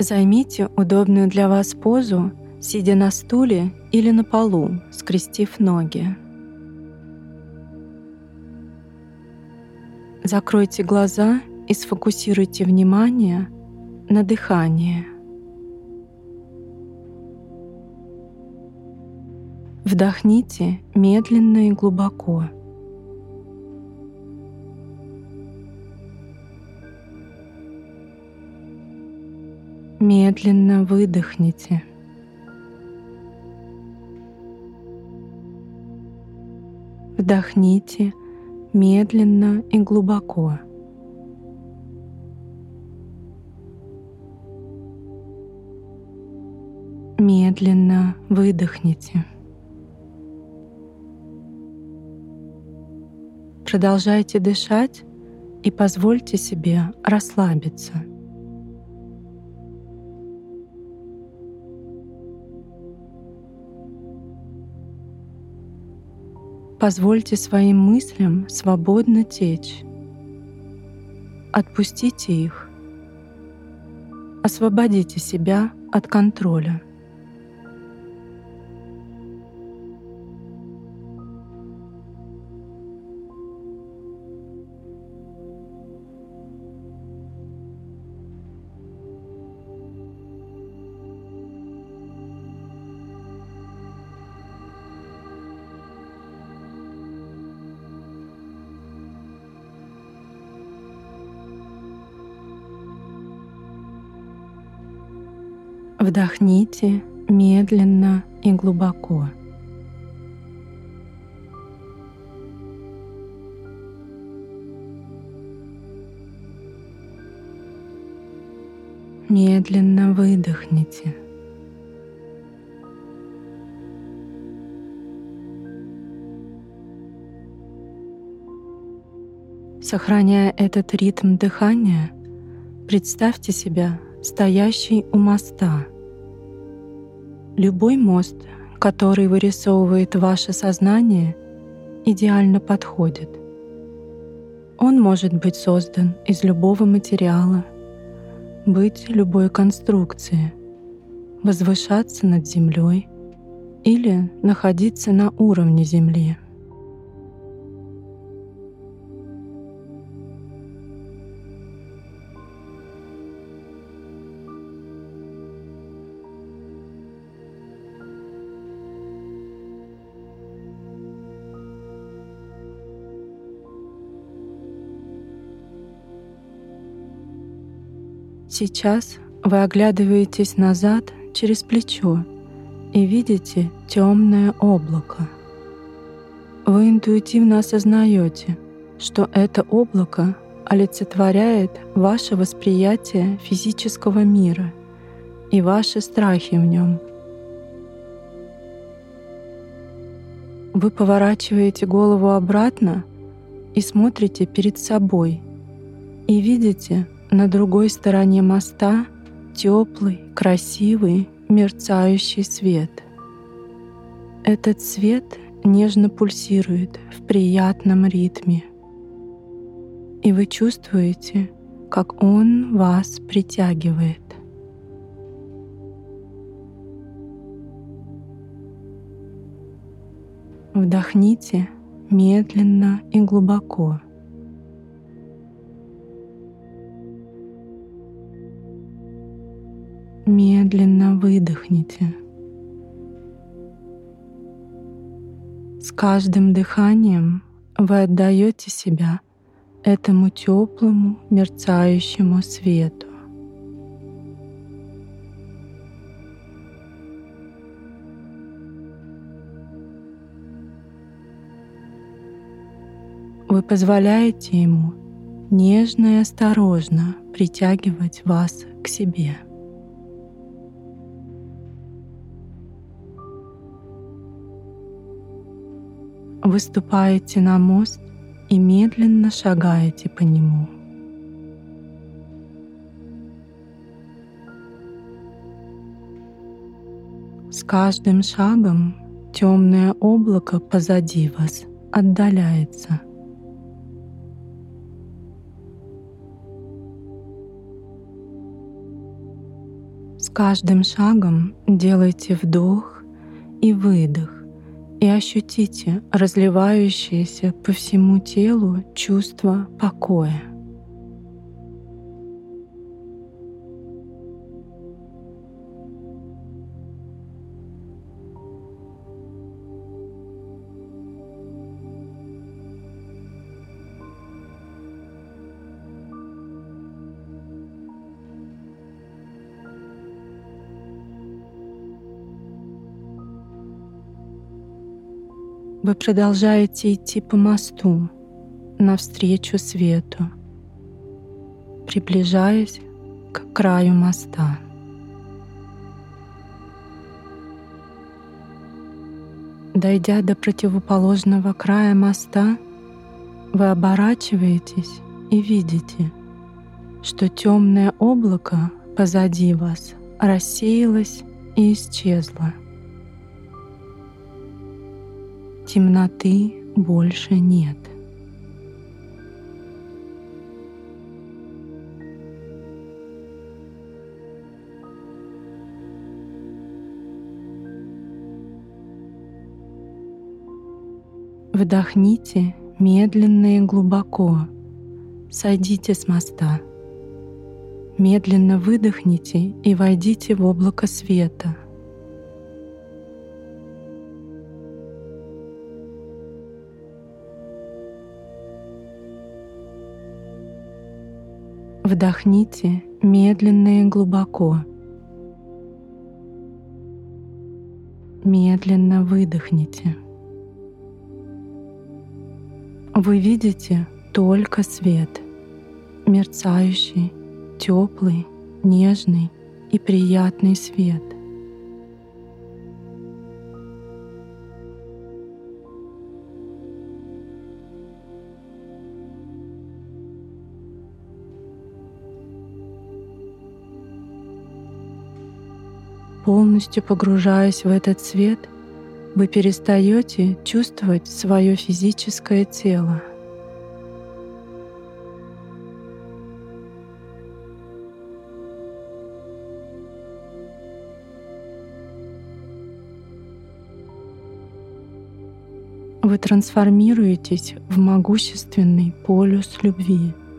Займите удобную для вас позу, сидя на стуле или на полу, скрестив ноги. Закройте глаза и сфокусируйте внимание на дыхании. Вдохните медленно и глубоко. Медленно выдохните. Вдохните медленно и глубоко. Медленно выдохните. Продолжайте дышать и позвольте себе расслабиться. Позвольте своим мыслям свободно течь. Отпустите их. Освободите себя от контроля. Вдохните медленно и глубоко. Медленно выдохните. Сохраняя этот ритм дыхания, представьте себя стоящий у моста. Любой мост, который вырисовывает ваше сознание, идеально подходит. Он может быть создан из любого материала, быть любой конструкции, возвышаться над землей или находиться на уровне земли. Сейчас вы оглядываетесь назад через плечо и видите темное облако. Вы интуитивно осознаете, что это облако олицетворяет ваше восприятие физического мира и ваши страхи в нем. Вы поворачиваете голову обратно и смотрите перед собой и видите, на другой стороне моста теплый, красивый, мерцающий свет. Этот свет нежно пульсирует в приятном ритме. И вы чувствуете, как он вас притягивает. Вдохните медленно и глубоко. Медленно выдохните. С каждым дыханием вы отдаете себя этому теплому, мерцающему свету. Вы позволяете ему нежно и осторожно притягивать вас к себе. Выступаете на мост и медленно шагаете по нему. С каждым шагом темное облако позади вас отдаляется. каждым шагом делайте вдох и выдох и ощутите разливающееся по всему телу чувство покоя. Вы продолжаете идти по мосту навстречу свету, приближаясь к краю моста. Дойдя до противоположного края моста, вы оборачиваетесь и видите, что темное облако позади вас рассеялось и исчезло темноты больше нет. Вдохните медленно и глубоко. Сойдите с моста. Медленно выдохните и войдите в облако света — Вдохните медленно и глубоко. Медленно выдохните. Вы видите только свет, мерцающий, теплый, нежный и приятный свет — Полностью погружаясь в этот свет, вы перестаете чувствовать свое физическое тело. Вы трансформируетесь в могущественный полюс любви —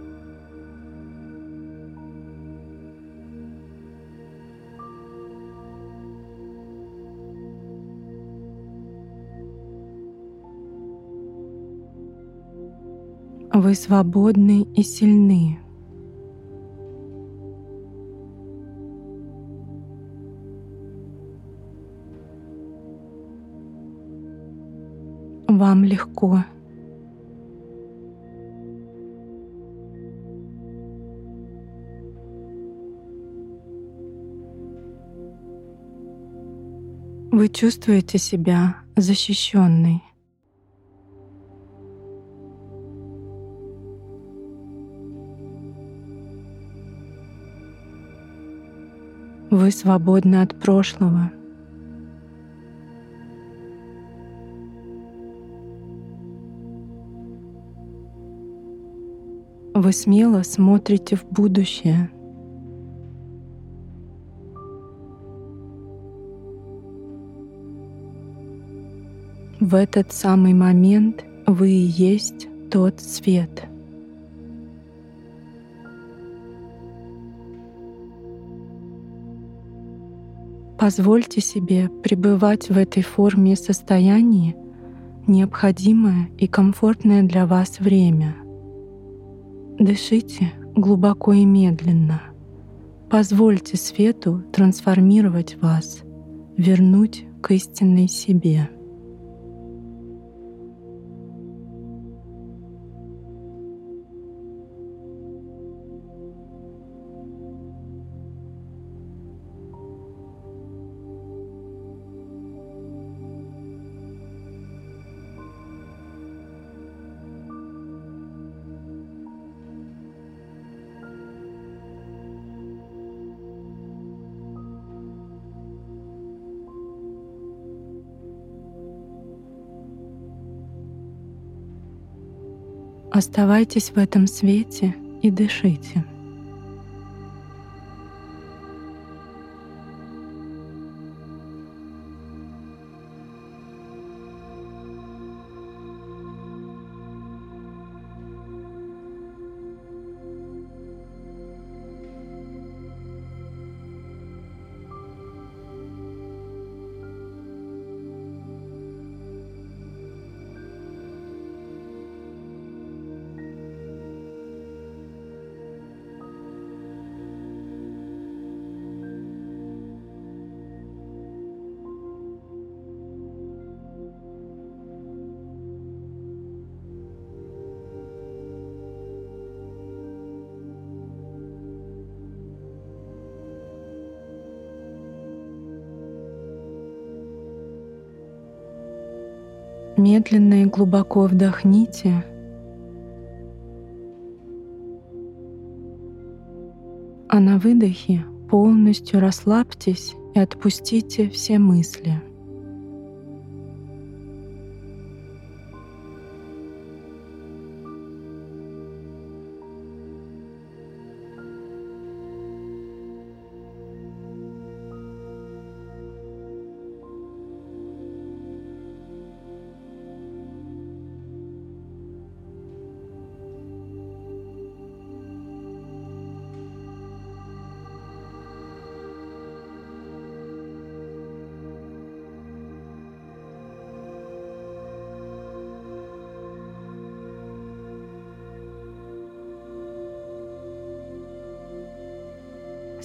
Вы свободны и сильны. Вам легко. Вы чувствуете себя защищенной. Вы свободны от прошлого. Вы смело смотрите в будущее. В этот самый момент вы и есть тот свет — Позвольте себе пребывать в этой форме состояния необходимое и комфортное для вас время. Дышите глубоко и медленно. Позвольте свету трансформировать вас, вернуть к истинной себе. Оставайтесь в этом свете и дышите. Медленно и глубоко вдохните. А на выдохе полностью расслабьтесь и отпустите все мысли –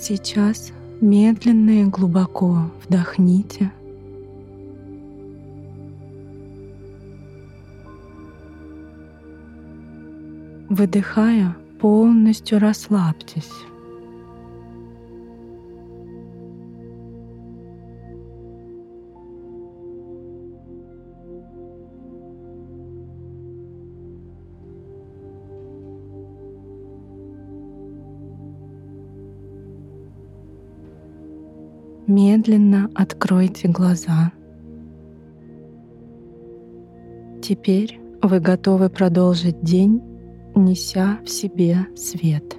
Сейчас медленно и глубоко вдохните. Выдыхая, полностью расслабьтесь. Медленно откройте глаза. Теперь вы готовы продолжить день, неся в себе свет.